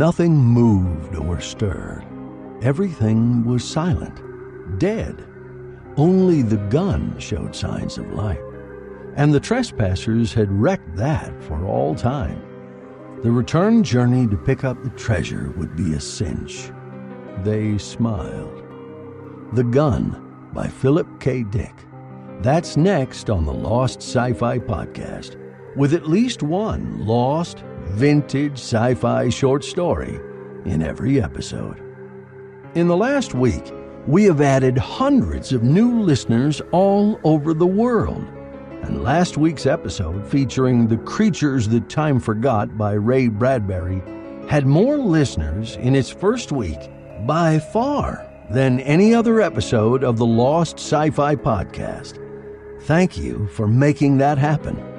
Nothing moved or stirred. Everything was silent, dead. Only the gun showed signs of life. And the trespassers had wrecked that for all time. The return journey to pick up the treasure would be a cinch. They smiled. The Gun by Philip K. Dick. That's next on the Lost Sci Fi Podcast, with at least one lost, vintage sci fi short story in every episode. In the last week, we have added hundreds of new listeners all over the world. And last week's episode, featuring The Creatures That Time Forgot by Ray Bradbury, had more listeners in its first week by far than any other episode of the Lost Sci Fi Podcast. Thank you for making that happen.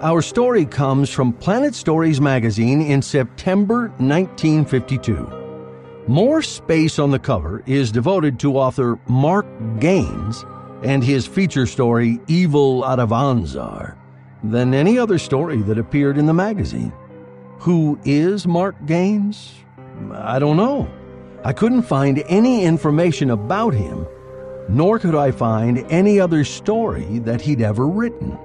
Our story comes from Planet Stories magazine in September 1952. More space on the cover is devoted to author Mark Ganes and his feature story Evil Out of Onzar than any other story that appeared in the magazine. Who is Mark Ganes? I don't know. I couldn't find any information about him, nor could I find any other story that he'd ever written.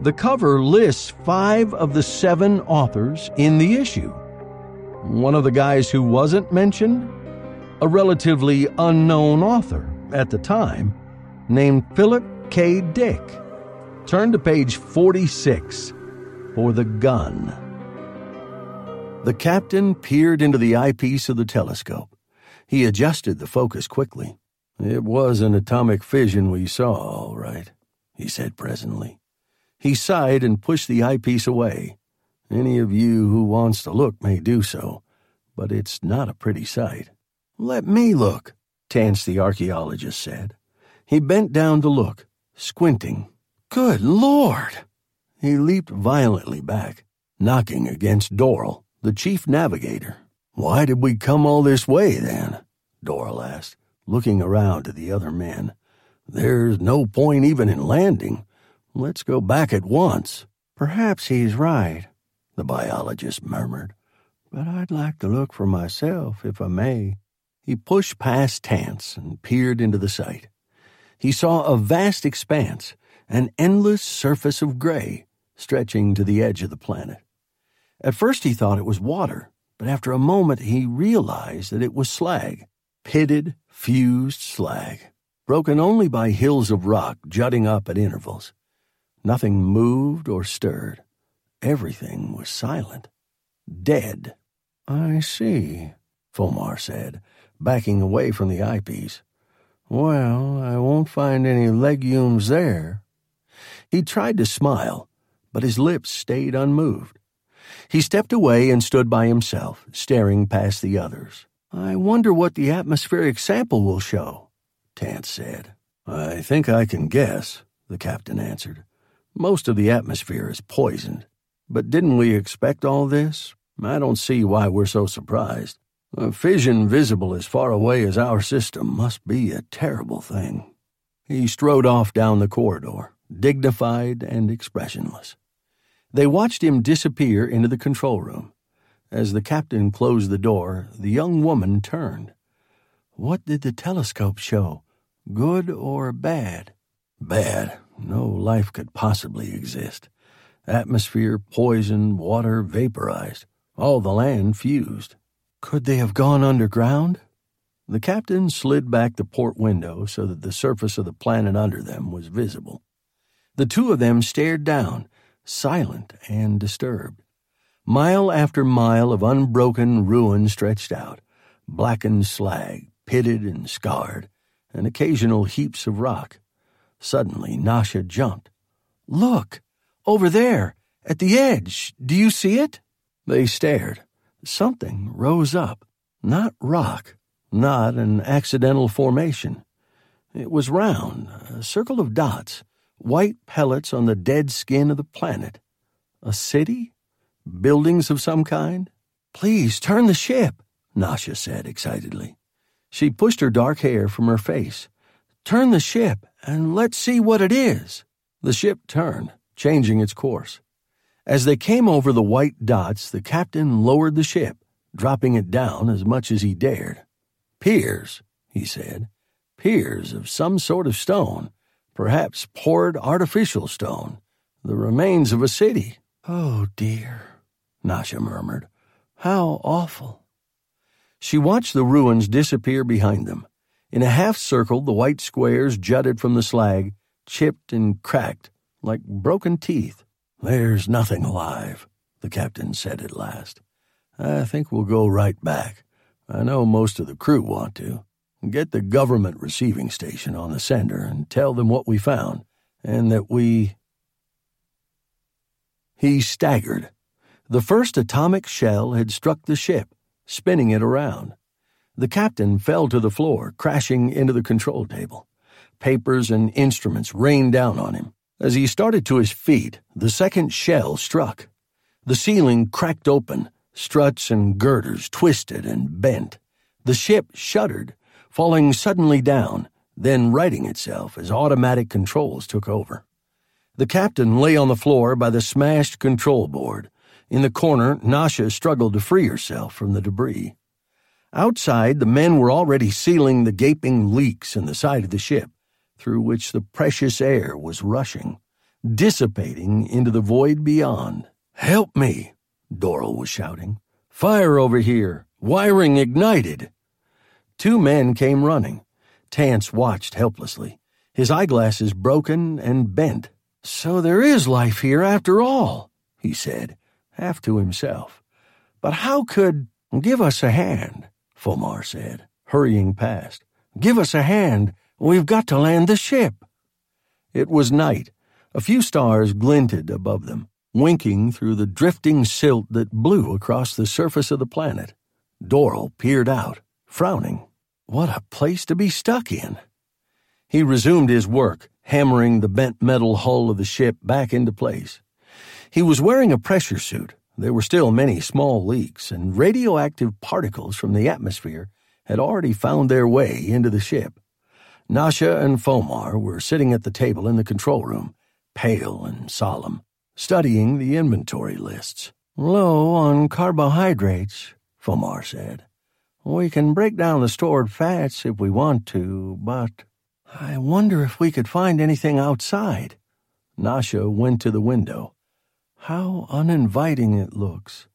The cover lists five of the seven authors in the issue. One of the guys who wasn't mentioned? A relatively unknown author at the time named Philip K. Dick. Turn to page 46 for the gun. The captain peered into the eyepiece of the telescope. He adjusted the focus quickly. It was an atomic fission we saw, all right, he said presently. He sighed and pushed the eyepiece away. Any of you who wants to look may do so, but it's not a pretty sight. Let me look, Tance the archaeologist said. He bent down to look, squinting. Good Lord! He leaped violently back, knocking against Doral, the chief navigator. Why did we come all this way, then? Doral asked, looking around at the other men. There's no point even in landing. Let's go back at once. Perhaps he's right, the biologist murmured. But I'd like to look for myself, if I may. He pushed past Tance and peered into the sight he saw a vast expanse, an endless surface of gray, stretching to the edge of the planet. At first he thought it was water, but after a moment he realized that it was slag, pitted, fused slag, broken only by hills of rock jutting up at intervals. Nothing moved or stirred. Everything was silent. Dead. I see, Fomar said, backing away from the eyepiece. Well, I won't find any legumes there. He tried to smile, but his lips stayed unmoved. He stepped away and stood by himself, staring past the others. I wonder what the atmospheric sample will show, Tance said. I think I can guess, the captain answered. Most of the atmosphere is poisoned. But didn't we expect all this? I don't see why we're so surprised. A fission visible as far away as our system must be a terrible thing. He strode off down the corridor, dignified and expressionless. They watched him disappear into the control room. As the captain closed the door, the young woman turned. What did the telescope show? Good or bad? Bad. No life could possibly exist. Atmosphere poisoned, water vaporized, all the land fused. Could they have gone underground? The captain slid back the port window so that the surface of the planet under them was visible. The two of them stared down, silent and disturbed. Mile after mile of unbroken ruin stretched out, blackened slag, pitted and scarred, and occasional heaps of rock. Suddenly, Nasha jumped. Look! Over there! At the edge! Do you see it? They stared. Something rose up, not rock, not an accidental formation. It was round, a circle of dots, white pellets on the dead skin of the planet. A city? Buildings of some kind? Please turn the ship, Nasha said excitedly. She pushed her dark hair from her face. Turn the ship and let's see what it is. The ship turned, changing its course. As they came over the white dots, the captain lowered the ship, dropping it down as much as he dared. Piers, he said. Piers of some sort of stone, perhaps poured artificial stone, the remains of a city. Oh dear, Nasha murmured. How awful. She watched the ruins disappear behind them. In a half circle, the white squares jutted from the slag, chipped and cracked like broken teeth. There's nothing alive, the captain said at last. I think we'll go right back. I know most of the crew want to. Get the government receiving station on the sender and tell them what we found, and that we. He staggered. The first atomic shell had struck the ship, spinning it around. The captain fell to the floor, crashing into the control table. Papers and instruments rained down on him. As he started to his feet, the second shell struck. The ceiling cracked open, struts and girders twisted and bent. The ship shuddered, falling suddenly down, then righting itself as automatic controls took over. The captain lay on the floor by the smashed control board. In the corner, Nasha struggled to free herself from the debris. Outside, the men were already sealing the gaping leaks in the side of the ship through which the precious air was rushing, dissipating into the void beyond. Help me, Doral was shouting. Fire over here! Wiring ignited! Two men came running. Tance watched helplessly, his eyeglasses broken and bent. So there is life here after all, he said, half to himself. But how could. Give us a hand, Fomar said, hurrying past. Give us a hand We've got to land the ship. It was night. A few stars glinted above them, winking through the drifting silt that blew across the surface of the planet. Doral peered out, frowning. What a place to be stuck in. He resumed his work, hammering the bent metal hull of the ship back into place. He was wearing a pressure suit. There were still many small leaks, and radioactive particles from the atmosphere had already found their way into the ship. Nasha and Fomar were sitting at the table in the control room, pale and solemn, studying the inventory lists. Low on carbohydrates, Fomar said. We can break down the stored fats if we want to, but I wonder if we could find anything outside. Nasha went to the window. How uninviting it looks.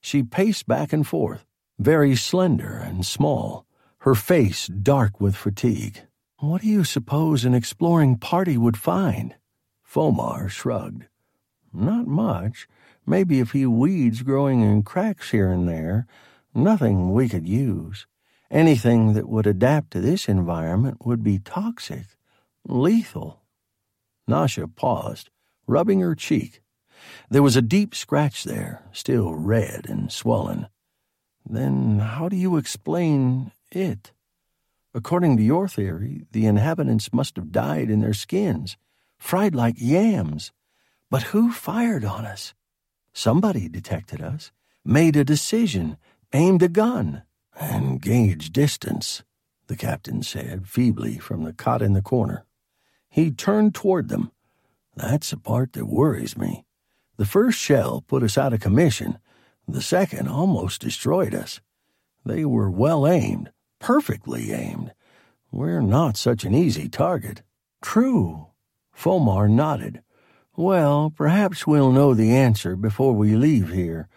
She paced back and forth, very slender and small, her face dark with fatigue. What do you suppose an exploring party would find? Fomar shrugged. Not much. Maybe a few weeds growing in cracks here and there. Nothing we could use. Anything that would adapt to this environment would be toxic, lethal. Nasha paused, rubbing her cheek. There was a deep scratch there, still red and swollen. Then how do you explain it? According to your theory, the inhabitants must have died in their skins, fried like yams. But who fired on us? Somebody detected us, made a decision, aimed a gun, and gauged distance, the captain said feebly from the cot in the corner. He turned toward them. That's the part that worries me. The first shell put us out of commission. The second almost destroyed us. They were well aimed, perfectly aimed. We're not such an easy target. True. Fomar nodded. Well, perhaps we'll know the answer before we leave here.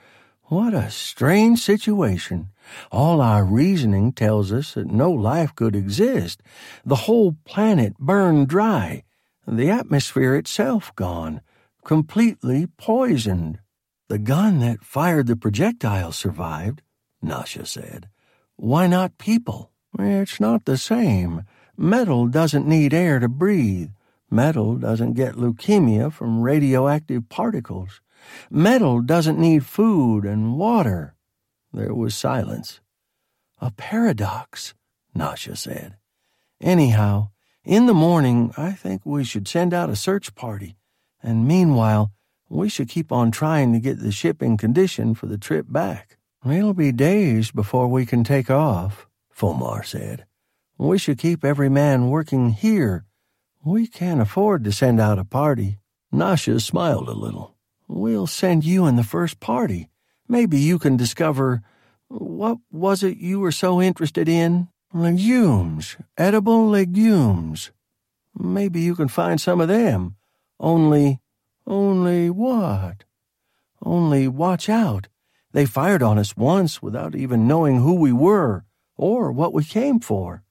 What a strange situation. All our reasoning tells us that no life could exist. The whole planet burned dry. The atmosphere itself gone. Completely poisoned. The gun that fired the projectile survived, Nasha said. Why not people? It's not the same. Metal doesn't need air to breathe. Metal doesn't get leukemia from radioactive particles. Metal doesn't need food and water. There was silence. A paradox, Nasha said. Anyhow, in the morning, I think we should send out a search party. And meanwhile, we should keep on trying to get the ship in condition for the trip back. It'll be days before we can take off, Fomar said. We should keep every man working here. We can't afford to send out a party. Nasha smiled a little. We'll send you in the first party. Maybe you can discover What was it you were so interested in? Legumes, edible legumes. Maybe you can find some of them. Only, only what? Only watch out. They fired on us once without even knowing who we were or what we came for.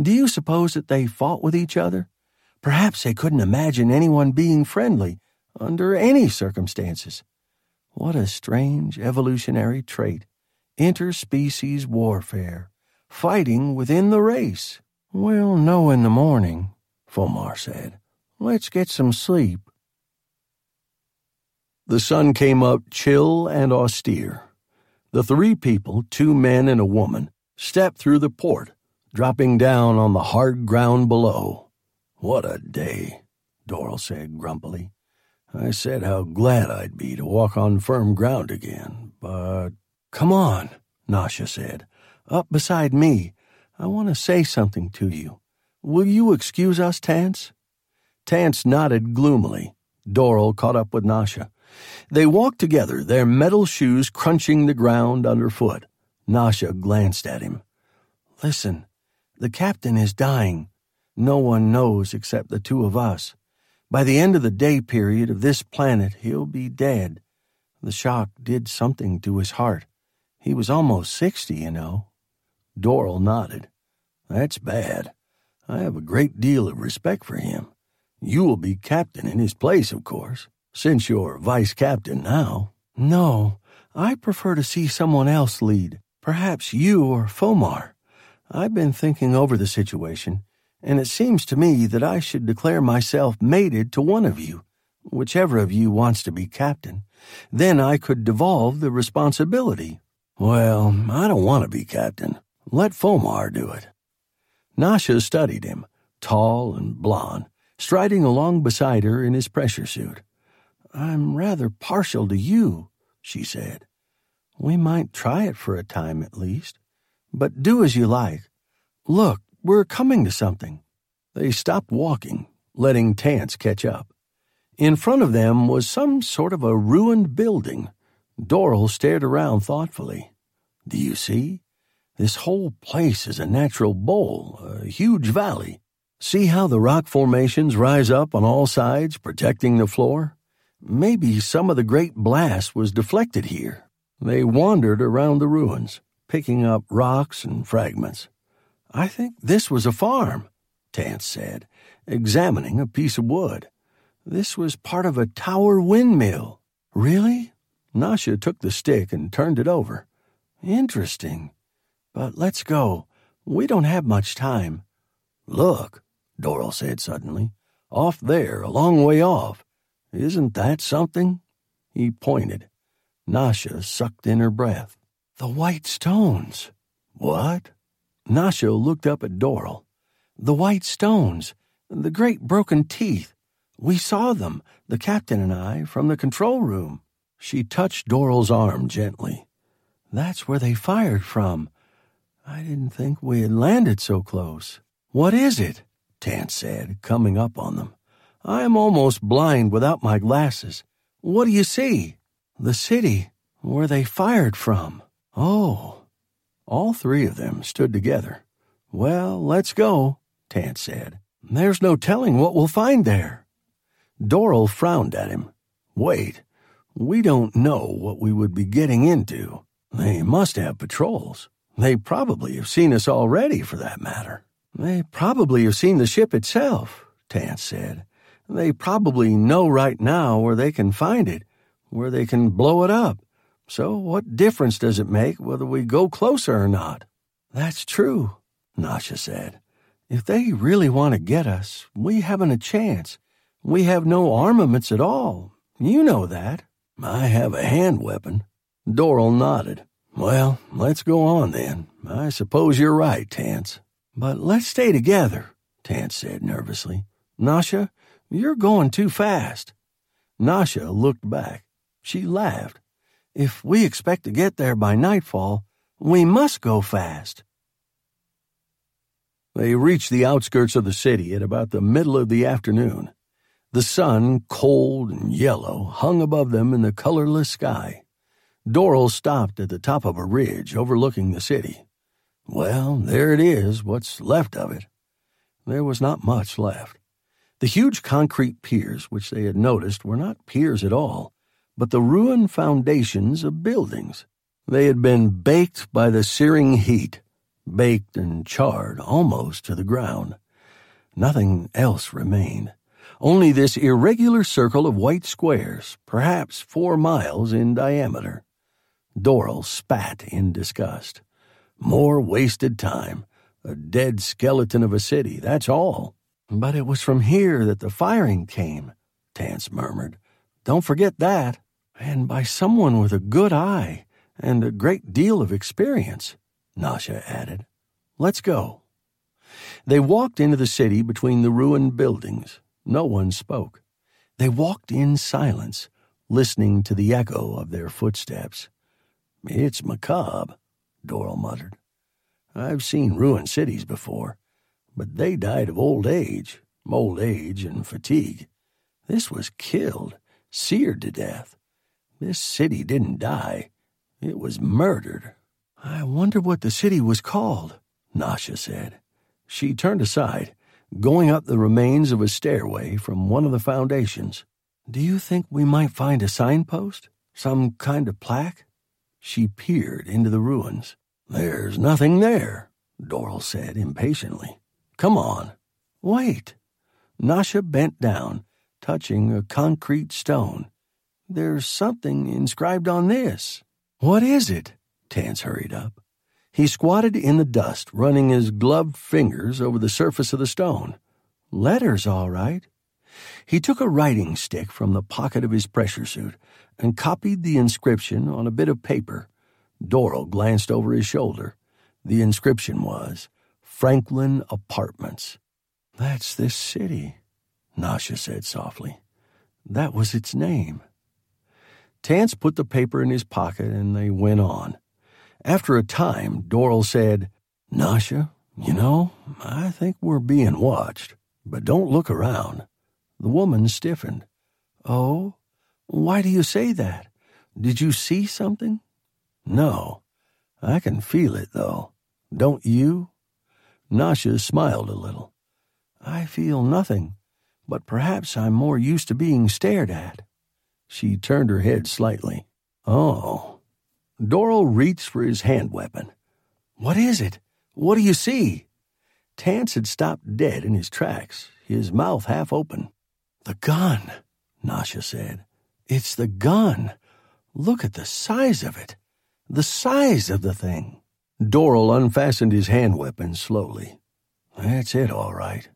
Do you suppose that they fought with each other? Perhaps they couldn't imagine anyone being friendly under any circumstances. What a strange evolutionary trait. Interspecies warfare. Fighting within the race. We'll know in the morning, Fomar said. Let's get some sleep. The sun came up chill and austere. The three people, two men and a woman, stepped through the port, dropping down on the hard ground below. What a day, Doral said grumpily. I said how glad I'd be to walk on firm ground again, but come on, Nasha said. Up beside me. I want to say something to you. Will you excuse us, Tance? Tance nodded gloomily. Doral caught up with Nasha. They walked together, their metal shoes crunching the ground underfoot. Nasha glanced at him. Listen, the captain is dying. No one knows except the two of us. By the end of the day period of this planet, he'll be dead. The shock did something to his heart. He was almost sixty, you know. Doral nodded. That's bad. I have a great deal of respect for him. You will be captain in his place, of course, since you're vice captain now. No, I prefer to see someone else lead. Perhaps you or Fomar. I've been thinking over the situation, and it seems to me that I should declare myself mated to one of you, whichever of you wants to be captain. Then I could devolve the responsibility. Well, I don't want to be captain. Let Fomar do it. Nasha studied him, tall and blond, striding along beside her in his pressure suit. I'm rather partial to you, she said. We might try it for a time at least. But do as you like. Look, we're coming to something. They stopped walking, letting Tance catch up. In front of them was some sort of a ruined building. Doral stared around thoughtfully. Do you see? This whole place is a natural bowl, a huge valley. See how the rock formations rise up on all sides, protecting the floor? Maybe some of the great blast was deflected here. They wandered around the ruins picking up rocks and fragments. I think this was a farm, Tance said, examining a piece of wood. This was part of a tower windmill. Really? Nasha took the stick and turned it over. Interesting. But let's go. We don't have much time. Look, Doral said suddenly. Off there, a long way off. Isn't that something? He pointed. Nasha sucked in her breath. The white stones. What? Nasha looked up at Doral. The white stones. The great broken teeth. We saw them, the captain and I, from the control room. She touched Doral's arm gently. That's where they fired from. I didn't think we had landed so close. What is it? Tance said, coming up on them. I am almost blind without my glasses. What do you see? The city, where they fired from. Oh. All three of them stood together. Well, let's go, Tance said. There's no telling what we'll find there. Doral frowned at him. Wait, we don't know what we would be getting into. They must have patrols. They probably have seen us already, for that matter. They probably have seen the ship itself, Tance said. They probably know right now where they can find it, where they can blow it up. So what difference does it make whether we go closer or not? That's true, Nasha said. If they really want to get us, we haven't a chance. We have no armaments at all. You know that. I have a hand weapon. Doral nodded. Well, let's go on then. I suppose you're right, Tance. But let's stay together, Tance said nervously. Nasha, you're going too fast. Nasha looked back. She laughed. If we expect to get there by nightfall, we must go fast. They reached the outskirts of the city at about the middle of the afternoon. The sun, cold and yellow, hung above them in the colorless sky. Doral stopped at the top of a ridge overlooking the city. Well, there it is, what's left of it. There was not much left. The huge concrete piers which they had noticed were not piers at all, but the ruined foundations of buildings. They had been baked by the searing heat, baked and charred almost to the ground. Nothing else remained. Only this irregular circle of white squares, perhaps four miles in diameter. Doral spat in disgust. More wasted time. A dead skeleton of a city, that's all. But it was from here that the firing came, Tance murmured. Don't forget that. And by someone with a good eye and a great deal of experience, Nasha added. Let's go. They walked into the city between the ruined buildings. No one spoke. They walked in silence, listening to the echo of their footsteps. It's macabre, Doral muttered. I've seen ruined cities before, but they died of old age, old age and fatigue. This was killed, seared to death. This city didn't die. It was murdered. I wonder what the city was called, Nasha said. She turned aside, going up the remains of a stairway from one of the foundations. Do you think we might find a signpost? Some kind of plaque? She peered into the ruins. There's nothing there, Doral said impatiently. Come on. Wait. Nasha bent down, touching a concrete stone. There's something inscribed on this. What is it? Tance hurried up. He squatted in the dust, running his gloved fingers over the surface of the stone. Letters, all right. He took a writing stick from the pocket of his pressure suit and copied the inscription on a bit of paper. Doral glanced over his shoulder. The inscription was Franklin Apartments. That's this city, Nasha said softly. That was its name. Tance put the paper in his pocket and they went on. After a time, Doral said, Nasha, you know, I think we're being watched, but don't look around. The woman stiffened. Oh? Why do you say that? Did you see something? No. I can feel it, though. Don't you? Nasha smiled a little. I feel nothing, but perhaps I'm more used to being stared at. She turned her head slightly. Oh. Doral reached for his hand weapon. What is it? What do you see? Tance had stopped dead in his tracks, his mouth half open. The gun, Nasha said. It's the gun. Look at the size of it. The size of the thing. Doral unfastened his hand weapon slowly. That's it, all right.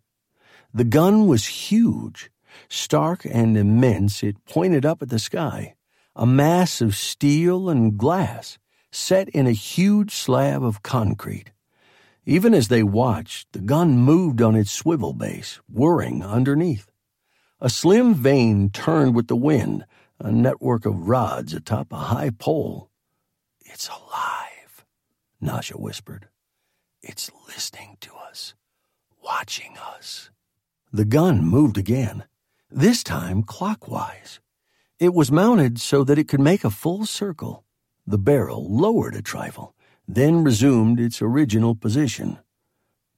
The gun was huge. Stark and immense, it pointed up at the sky, a mass of steel and glass set in a huge slab of concrete. Even as they watched, the gun moved on its swivel base, whirring underneath. A slim vane turned with the wind, a network of rods atop a high pole. It's alive, Nasha whispered. It's listening to us, watching us. The gun moved again, this time clockwise. It was mounted so that it could make a full circle. The barrel lowered a trifle, then resumed its original position.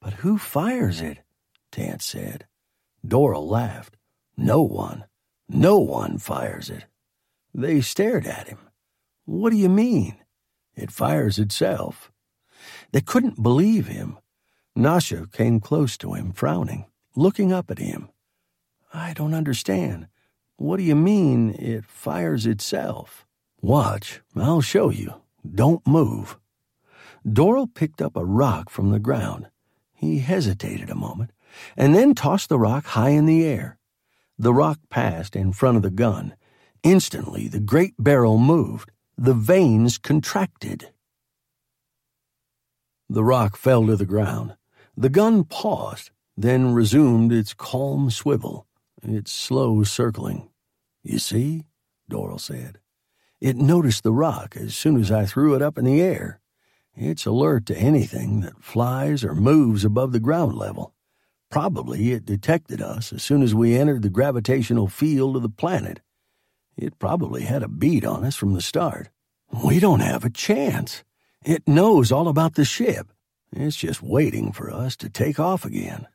But who fires it? Tance said. Doral laughed. No one. No one fires it. They stared at him. What do you mean? It fires itself. They couldn't believe him. Nasha came close to him, frowning, looking up at him. I don't understand. What do you mean it fires itself? Watch, I'll show you. Don't move. Doral picked up a rock from the ground. He hesitated a moment, and then tossed the rock high in the air. The rock passed in front of the gun. Instantly, the great barrel moved, the vanes contracted. The rock fell to the ground. The gun paused, then resumed its calm swivel, its slow circling. You see, Doral said. It noticed the rock as soon as I threw it up in the air. It's alert to anything that flies or moves above the ground level. Probably it detected us as soon as we entered the gravitational field of the planet it probably had a bead on us from the start. We don't have a chance. It knows all about the ship. It's just waiting for us to take off again.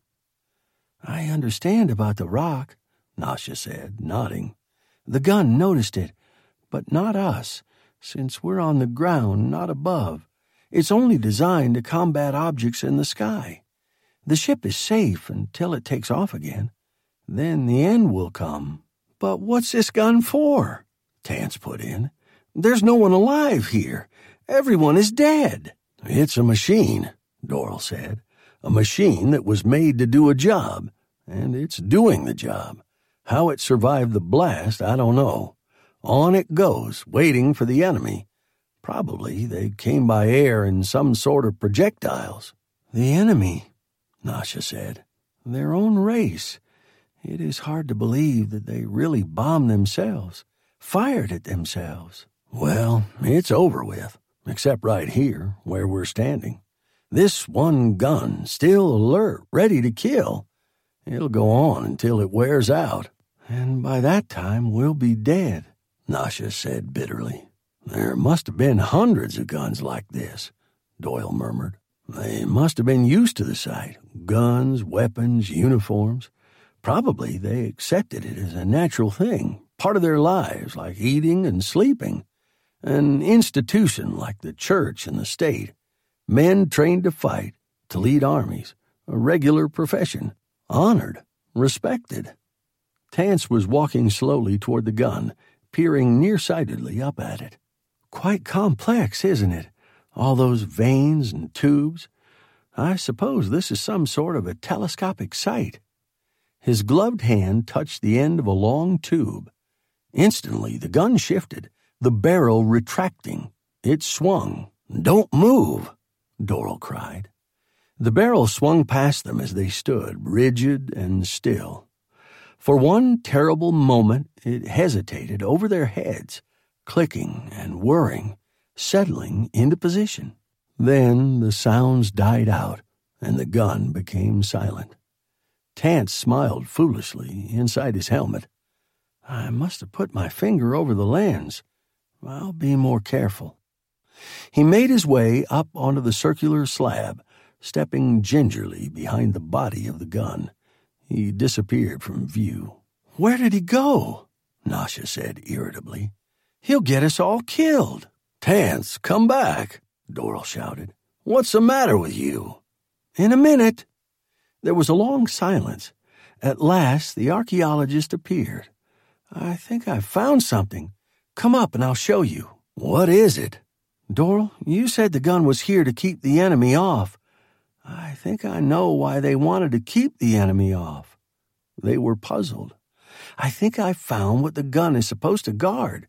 I understand about the rock, Nasha said, nodding. The gun noticed it, but not us, since we're on the ground, not above. It's only designed to combat objects in the sky. The ship is safe until it takes off again. Then the end will come. But what's this gun for? Tance put in. There's no one alive here. Everyone is dead. It's a machine, Doral said. A machine that was made to do a job, and it's doing the job. How it survived the blast, I don't know. On it goes, waiting for the enemy. Probably they came by air in some sort of projectiles. The enemy, Nasha said. Their own race. It is hard to believe that they really bombed themselves, fired at themselves. Well, it's over with, except right here, where we're standing. This one gun, still alert, ready to kill. It'll go on until it wears out. And by that time, we'll be dead, Nasha said bitterly. There must have been hundreds of guns like this, Doral murmured. They must have been used to the sight guns, weapons, uniforms. Probably they accepted it as a natural thing, part of their lives, like eating and sleeping. An institution like the church and the state. Men trained to fight, to lead armies, a regular profession, honored, respected. Tance was walking slowly toward the gun, peering nearsightedly up at it. Quite complex, isn't it? All those vanes and tubes. I suppose this is some sort of a telescopic sight. His gloved hand touched the end of a long tube. Instantly, the gun shifted, the barrel retracting. It swung. Don't move, Doral cried. The barrel swung past them as they stood, rigid and still. For one terrible moment, it hesitated over their heads, clicking and whirring, settling into position. Then the sounds died out, and the gun became silent. Tance smiled foolishly inside his helmet. I must have put my finger over the lens. I'll be more careful. He made his way up onto the circular slab, stepping gingerly behind the body of the gun. He disappeared from view. Where did he go? Nasha said irritably. He'll get us all killed. Tance, come back, Doral shouted. What's the matter with you? In a minute. There was a long silence. At last, the archaeologist appeared. I think I've found something. Come up and I'll show you. What is it? Doral, you said the gun was here to keep the enemy off. I think I know why they wanted to keep the enemy off. They were puzzled. I think I've found what the gun is supposed to guard.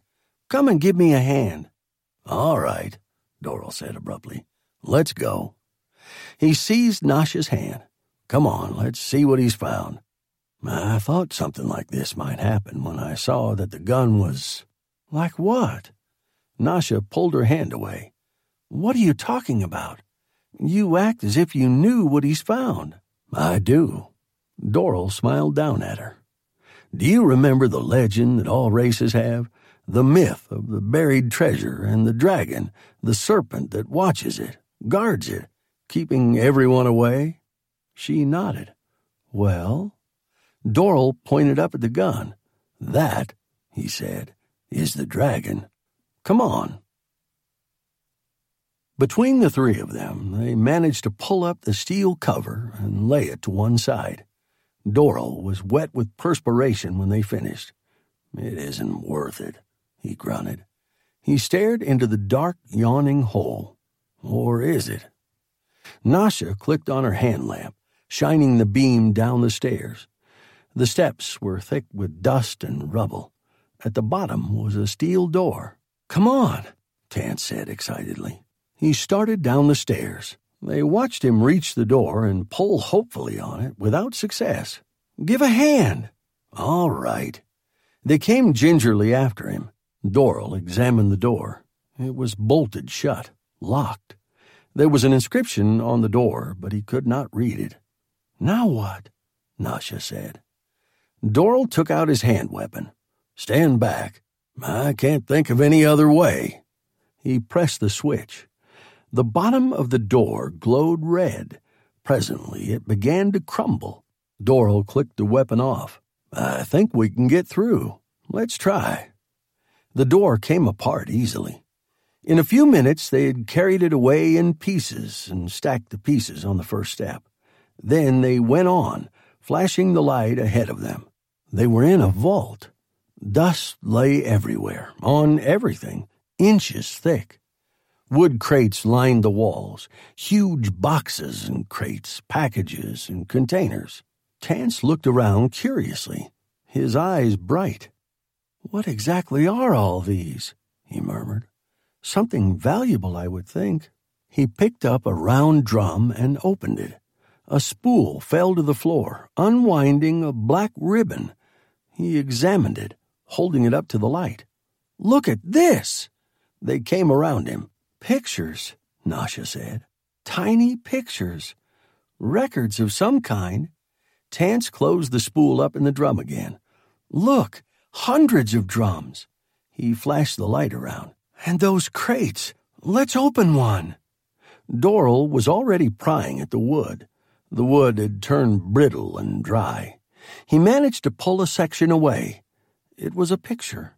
Come and give me a hand. All right, Doral said abruptly. Let's go. He seized Nasha's hand. Come on, let's see what he's found. I thought something like this might happen when I saw that the gun was. Like what? Nasha pulled her hand away. What are you talking about? You act as if you knew what he's found. I do. Doral smiled down at her. Do you remember the legend that all races have? The myth of the buried treasure and the dragon, the serpent that watches it, guards it, keeping everyone away? She nodded. Well? Doral pointed up at the gun. That, he said, is the dragon. Come on. Between the three of them, they managed to pull up the steel cover and lay it to one side. Doral was wet with perspiration when they finished. It isn't worth it, he grunted. He stared into the dark, yawning hole. Or is it? Nasha clicked on her hand lamp, shining the beam down the stairs. The steps were thick with dust and rubble. At the bottom was a steel door. Come on, Tance said excitedly. He started down the stairs. They watched him reach the door and pull hopefully on it without success. Give a hand. All right. They came gingerly after him. Doral examined the door. It was bolted shut, locked. There was an inscription on the door, but he could not read it. Now what? Nasha said. Doral took out his hand weapon. Stand back. I can't think of any other way. He pressed the switch. The bottom of the door glowed red. Presently it began to crumble. Doral clicked the weapon off. I think we can get through. Let's try. The door came apart easily. In a few minutes, they had carried it away in pieces and stacked the pieces on the first step. Then they went on, flashing the light ahead of them. They were in a vault. Dust lay everywhere, on everything, inches thick. Wood crates lined the walls, huge boxes and crates, packages and containers. Tance looked around curiously, his eyes bright. What exactly are all these? he murmured. Something valuable, I would think. He picked up a round drum and opened it. A spool fell to the floor, unwinding a black ribbon. He examined it, holding it up to the light. Look at this! They came around him. Pictures, Nasha said. Tiny pictures. Records of some kind. Tance closed the spool up in the drum again. Look, Hundreds of drums. He flashed the light around. And those crates. Let's open one. Doral was already prying at the wood. The wood had turned brittle and dry. He managed to pull a section away. It was a picture.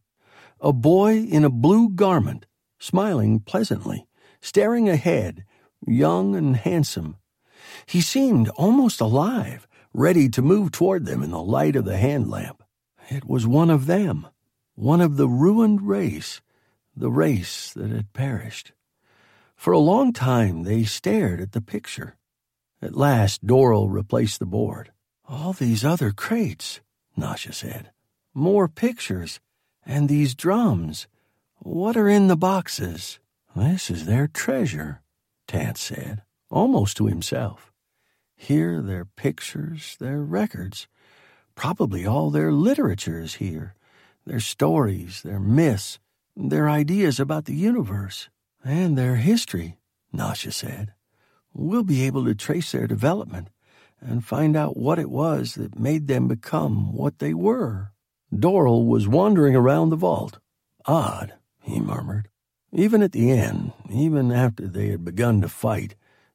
A boy in a blue garment, smiling pleasantly, staring ahead, young and handsome. He seemed almost alive, ready to move toward them in the light of the hand lamp. It was one of them, one of the ruined race, the race that had perished. For a long time they stared at the picture. At last Doral replaced the board. All these other crates, Nasha said. More pictures. And these drums. What are in the boxes? This is their treasure, Tance said, almost to himself. Here their pictures, their records. Probably all their literature is here, their stories, their myths, their ideas about the universe, and their history, Nasha said. We'll be able to trace their development and find out what it was that made them become what they were. Doral was wandering around the vault. Odd, he murmured. Even at the end, even after they had begun to fight,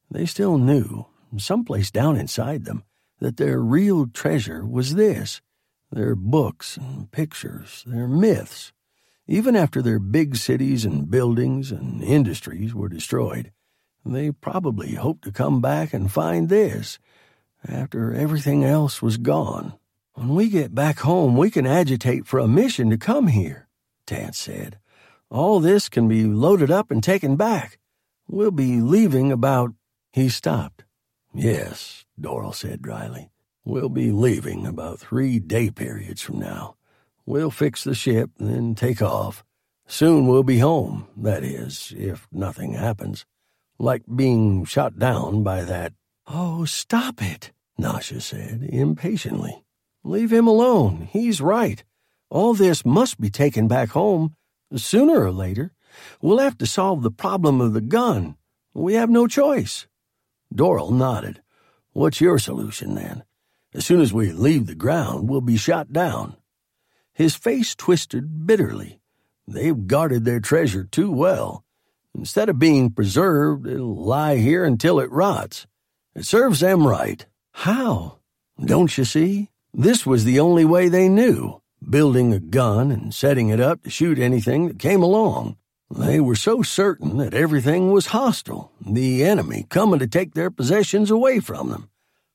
they still knew, someplace down inside them, that their real treasure was this their books and pictures, their myths. Even after their big cities and buildings and industries were destroyed, they probably hoped to come back and find this after everything else was gone. When we get back home, we can agitate for a mission to come here, Tance said. All this can be loaded up and taken back. We'll be leaving about. He stopped. Yes, Doral said dryly. We'll be leaving about three day periods from now. We'll fix the ship, then take off. Soon we'll be home, that is, if nothing happens. Like being shot down by that. Oh, stop it, Nasha said impatiently. Leave him alone. He's right. All this must be taken back home. Sooner or later, we'll have to solve the problem of the gun. We have no choice. Doral nodded. What's your solution, then? As soon as we leave the ground, we'll be shot down. His face twisted bitterly. They've guarded their treasure too well. Instead of being preserved, it'll lie here until it rots. It serves them right. How? Don't you see? This was the only way they knew building a gun and setting it up to shoot anything that came along. They were so certain that everything was hostile, the enemy coming to take their possessions away from them.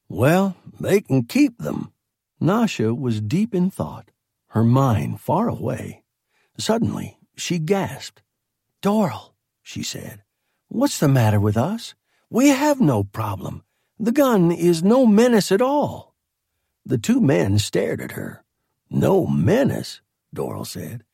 Well, they can keep them. Nasha was deep in thought, her mind far away. Suddenly, she gasped. Doral, she said, what's the matter with us? We have no problem. The gun is no menace at all. The two men stared at her. No menace, Doral said.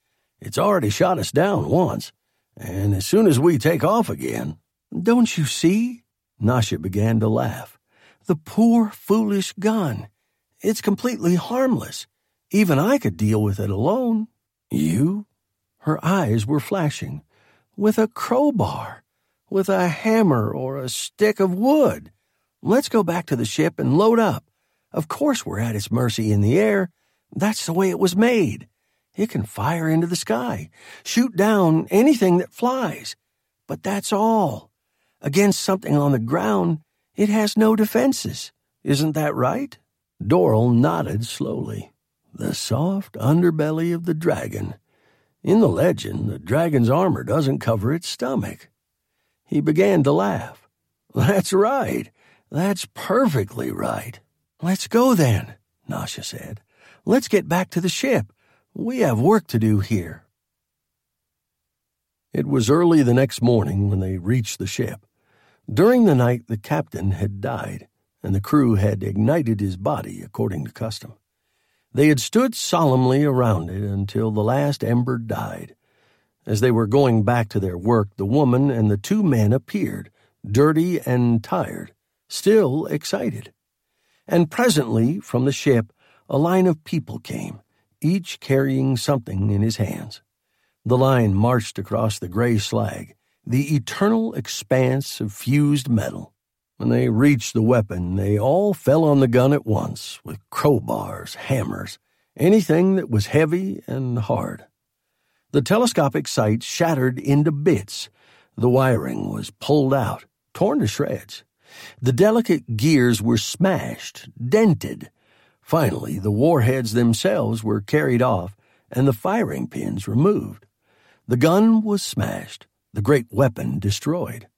It's already shot us down once and as soon as we take off again. Don't you see? Nasha began to laugh. The poor, foolish gun. It's completely harmless. Even I could deal with it alone. You? Her eyes were flashing. With a crowbar. With a hammer or a stick of wood. Let's go back to the ship and load up. Of course we're at its mercy in the air. That's the way it was made. It can fire into the sky, shoot down anything that flies, But that's all. Against something on the ground, it has no defenses. Isn't that right? Doral nodded slowly. The soft underbelly of the dragon. In the legend, the dragon's armor doesn't cover its stomach. He began to laugh. That's right. That's perfectly right. Let's go then, Nasha said. Let's get back to the ship. We have work to do here. It was early the next morning when they reached the ship. During the night, the captain had died, and the crew had ignited his body according to custom. They had stood solemnly around it until the last ember died. As they were going back to their work, the woman and the two men appeared, dirty and tired, still excited. And presently, from the ship, a line of people came, each carrying something in his hands. The line marched across the gray slag, the eternal expanse of fused metal. When they reached the weapon, they all fell on the gun at once, with crowbars, hammers, anything that was heavy and hard. The telescopic sight shattered into bits. The wiring was pulled out, torn to shreds. The delicate gears were smashed, dented. Finally, the warheads themselves were carried off and the firing pins removed. The gun was smashed, the great weapon destroyed.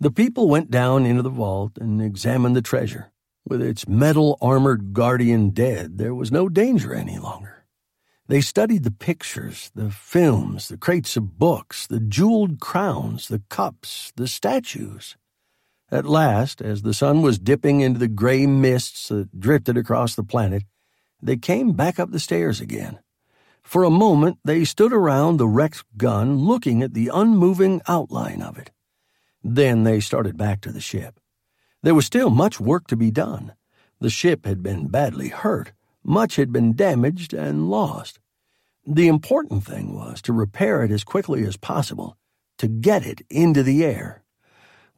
The people went down into the vault and examined the treasure. With its metal armored guardian dead, there was no danger any longer. They studied the pictures, the films, the crates of books, the jeweled crowns, the cups, the statues. At last, as the sun was dipping into the gray mists that drifted across the planet, they came back up the stairs again. For a moment, they stood around the wrecked gun looking at the unmoving outline of it. Then they started back to the ship. There was still much work to be done. The ship had been badly hurt, much had been damaged and lost. The important thing was to repair it as quickly as possible, to get it into the air.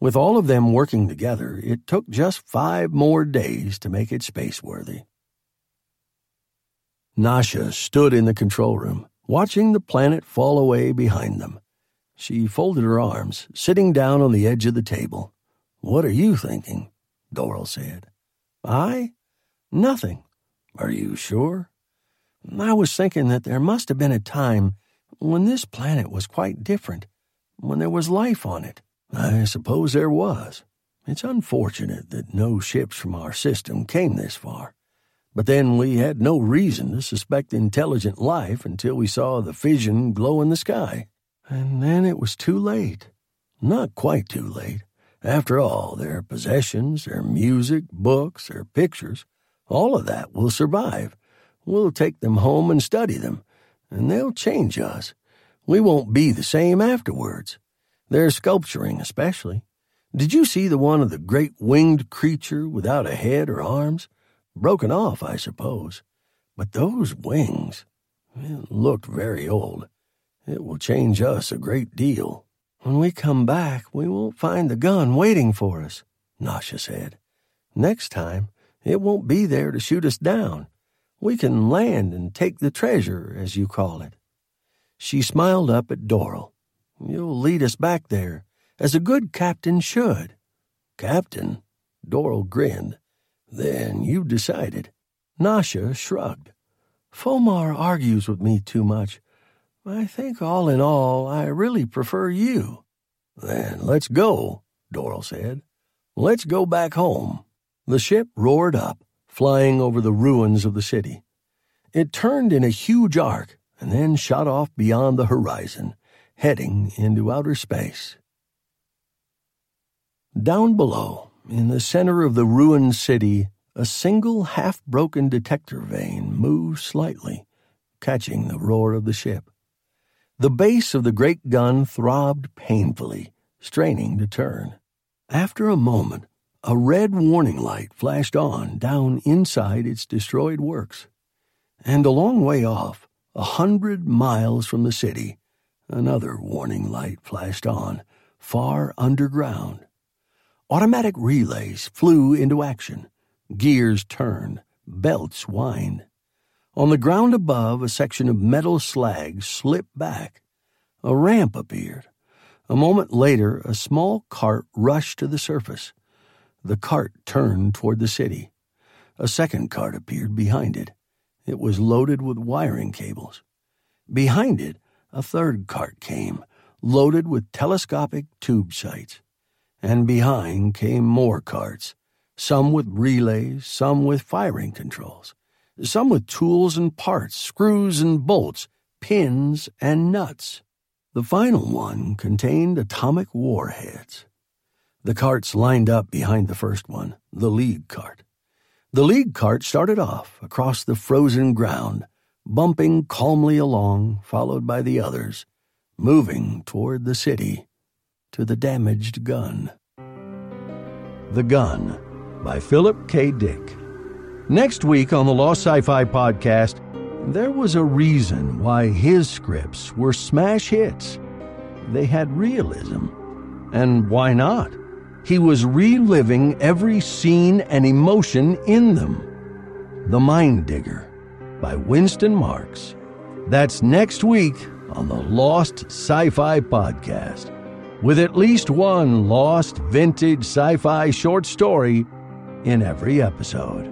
With all of them working together, it took just five more days to make it spaceworthy. Nasha stood in the control room, watching the planet fall away behind them. She folded her arms, sitting down on the edge of the table. What are you thinking? Doral said. I? Nothing. Are you sure? I was thinking that there must have been a time when this planet was quite different, when there was life on it. I suppose there was. It's unfortunate that no ships from our system came this far. But then we had no reason to suspect intelligent life until we saw the fission glow in the sky. And then it was too late. Not quite too late. After all, their possessions, their music, books, their pictures, all of that will survive. We'll take them home and study them, and they'll change us. We won't be the same afterwards. Their sculpturing, especially. Did you see the one of the great winged creature without a head or arms? Broken off, I suppose. But those wings, it looked very old. It will change us a great deal. When we come back, we won't find the gun waiting for us, Nasha said. Next time, it won't be there to shoot us down. We can land and take the treasure, as you call it. She smiled up at Doral. You'll lead us back there, as a good captain should. Captain? Doral grinned. Then you decided. Nasha shrugged. Fomar argues with me too much. I think all in all, I really prefer you. Then let's go, Doral said. Let's go back home. The ship roared up, flying over the ruins of the city. It turned in a huge arc and then shot off beyond the horizon, heading into outer space. Down below, in the center of the ruined city, a single half broken detector vane moved slightly, catching the roar of the ship. The base of the great gun throbbed painfully, straining to turn. After a moment, a red warning light flashed on down inside its destroyed works. And a long way off, a hundred miles from the city, Another warning light flashed on, far underground. Automatic relays flew into action. Gears turned, belts whined. On the ground above, a section of metal slag slipped back. A ramp appeared. A moment later, a small cart rushed to the surface. The cart turned toward the city. A second cart appeared behind it. It was loaded with wiring cables. Behind it, a third cart came, loaded with telescopic tube sights. And behind came more carts, some with relays, some with firing controls, some with tools and parts, screws and bolts, pins and nuts. The final one contained atomic warheads. The carts lined up behind the first one, the lead cart. The lead cart started off across the frozen ground, bumping calmly along, followed by the others, moving toward the city, to the damaged gun. The Gun by Philip K. Dick. Next week on the Lost Sci Fi podcast, there was a reason why his scripts were smash hits. They had realism. And why not? He was reliving every scene and emotion in them. The Mind Digger by Winston Marks. That's next week on the Lost Sci Fi Podcast, with at least one lost vintage sci fi short story in every episode.